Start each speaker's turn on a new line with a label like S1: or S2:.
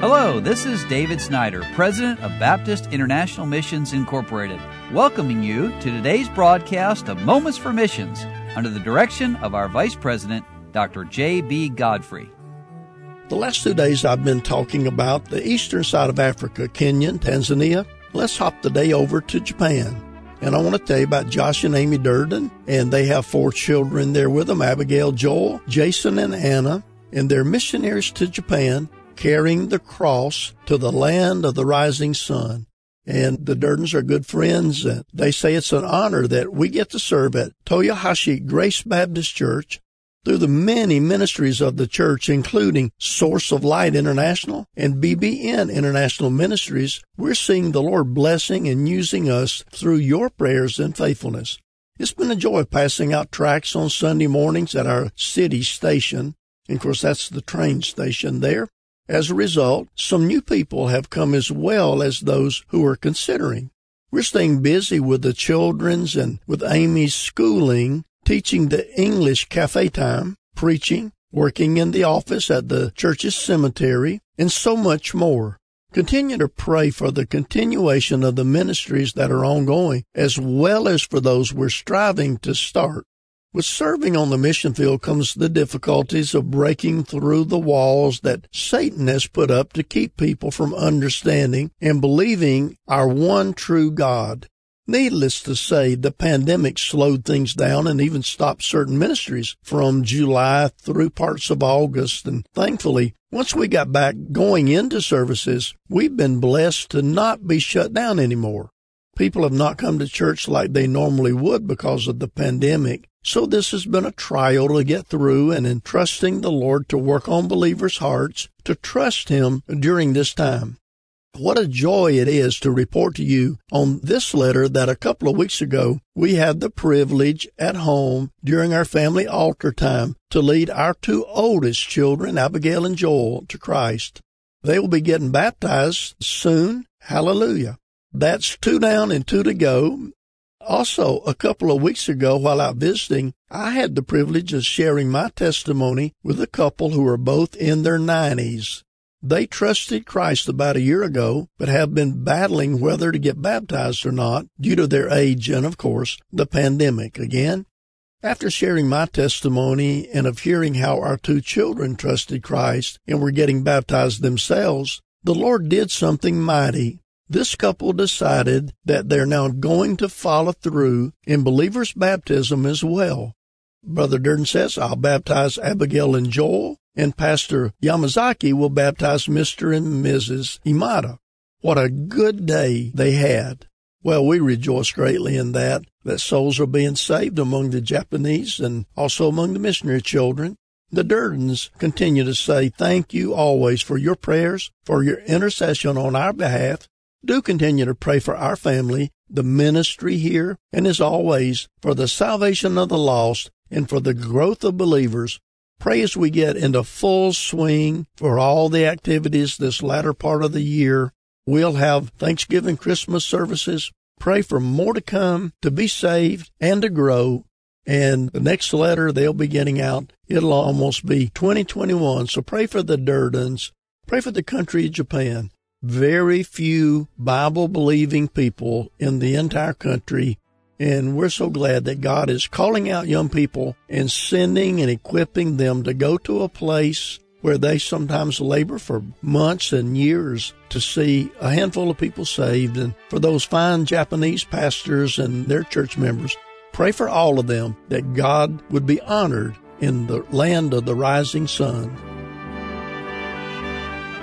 S1: Hello, this is David Snyder, President of Baptist International Missions Incorporated, welcoming you to today's broadcast of Moments for Missions under the direction of our Vice President, Dr. J.B. Godfrey.
S2: The last two days I've been talking about the eastern side of Africa, Kenya, Tanzania. Let's hop the day over to Japan. And I want to tell you about Josh and Amy Durden, and they have four children there with them Abigail, Joel, Jason, and Anna. And they're missionaries to Japan carrying the cross to the land of the rising sun. And the Durdens are good friends. And they say it's an honor that we get to serve at Toyohashi Grace Baptist Church through the many ministries of the church, including Source of Light International and BBN International Ministries, we're seeing the Lord blessing and using us through your prayers and faithfulness. It's been a joy passing out tracts on Sunday mornings at our city station. And of course, that's the train station there. As a result, some new people have come as well as those who are considering. We're staying busy with the children's and with Amy's schooling, teaching the English cafe time, preaching, working in the office at the church's cemetery, and so much more. Continue to pray for the continuation of the ministries that are ongoing, as well as for those we're striving to start. With serving on the mission field comes the difficulties of breaking through the walls that Satan has put up to keep people from understanding and believing our one true God. Needless to say, the pandemic slowed things down and even stopped certain ministries from July through parts of August. And thankfully, once we got back going into services, we've been blessed to not be shut down anymore. People have not come to church like they normally would because of the pandemic. So this has been a trial to get through and entrusting the Lord to work on believers' hearts to trust Him during this time. What a joy it is to report to you on this letter that a couple of weeks ago we had the privilege at home during our family altar time to lead our two oldest children, Abigail and Joel, to Christ. They will be getting baptized soon. Hallelujah. That's two down and two to go. Also, a couple of weeks ago while out visiting, I had the privilege of sharing my testimony with a couple who are both in their 90s. They trusted Christ about a year ago, but have been battling whether to get baptized or not due to their age and, of course, the pandemic again. After sharing my testimony and of hearing how our two children trusted Christ and were getting baptized themselves, the Lord did something mighty. This couple decided that they're now going to follow through in believer's baptism as well. Brother Durden says, I'll baptize Abigail and Joel, and Pastor Yamazaki will baptize Mr. and Mrs. Imada. What a good day they had. Well, we rejoice greatly in that, that souls are being saved among the Japanese and also among the missionary children. The Durdens continue to say thank you always for your prayers, for your intercession on our behalf, do continue to pray for our family, the ministry here, and as always, for the salvation of the lost and for the growth of believers. Pray as we get into full swing for all the activities this latter part of the year. We'll have Thanksgiving Christmas services. Pray for more to come, to be saved, and to grow. And the next letter they'll be getting out, it'll almost be 2021. So pray for the Durdens. Pray for the country of Japan very few Bible believing people in the entire country. And we're so glad that God is calling out young people and sending and equipping them to go to a place where they sometimes labor for months and years to see a handful of people saved. And for those fine Japanese pastors and their church members, pray for all of them that God would be honored in the land of the rising sun.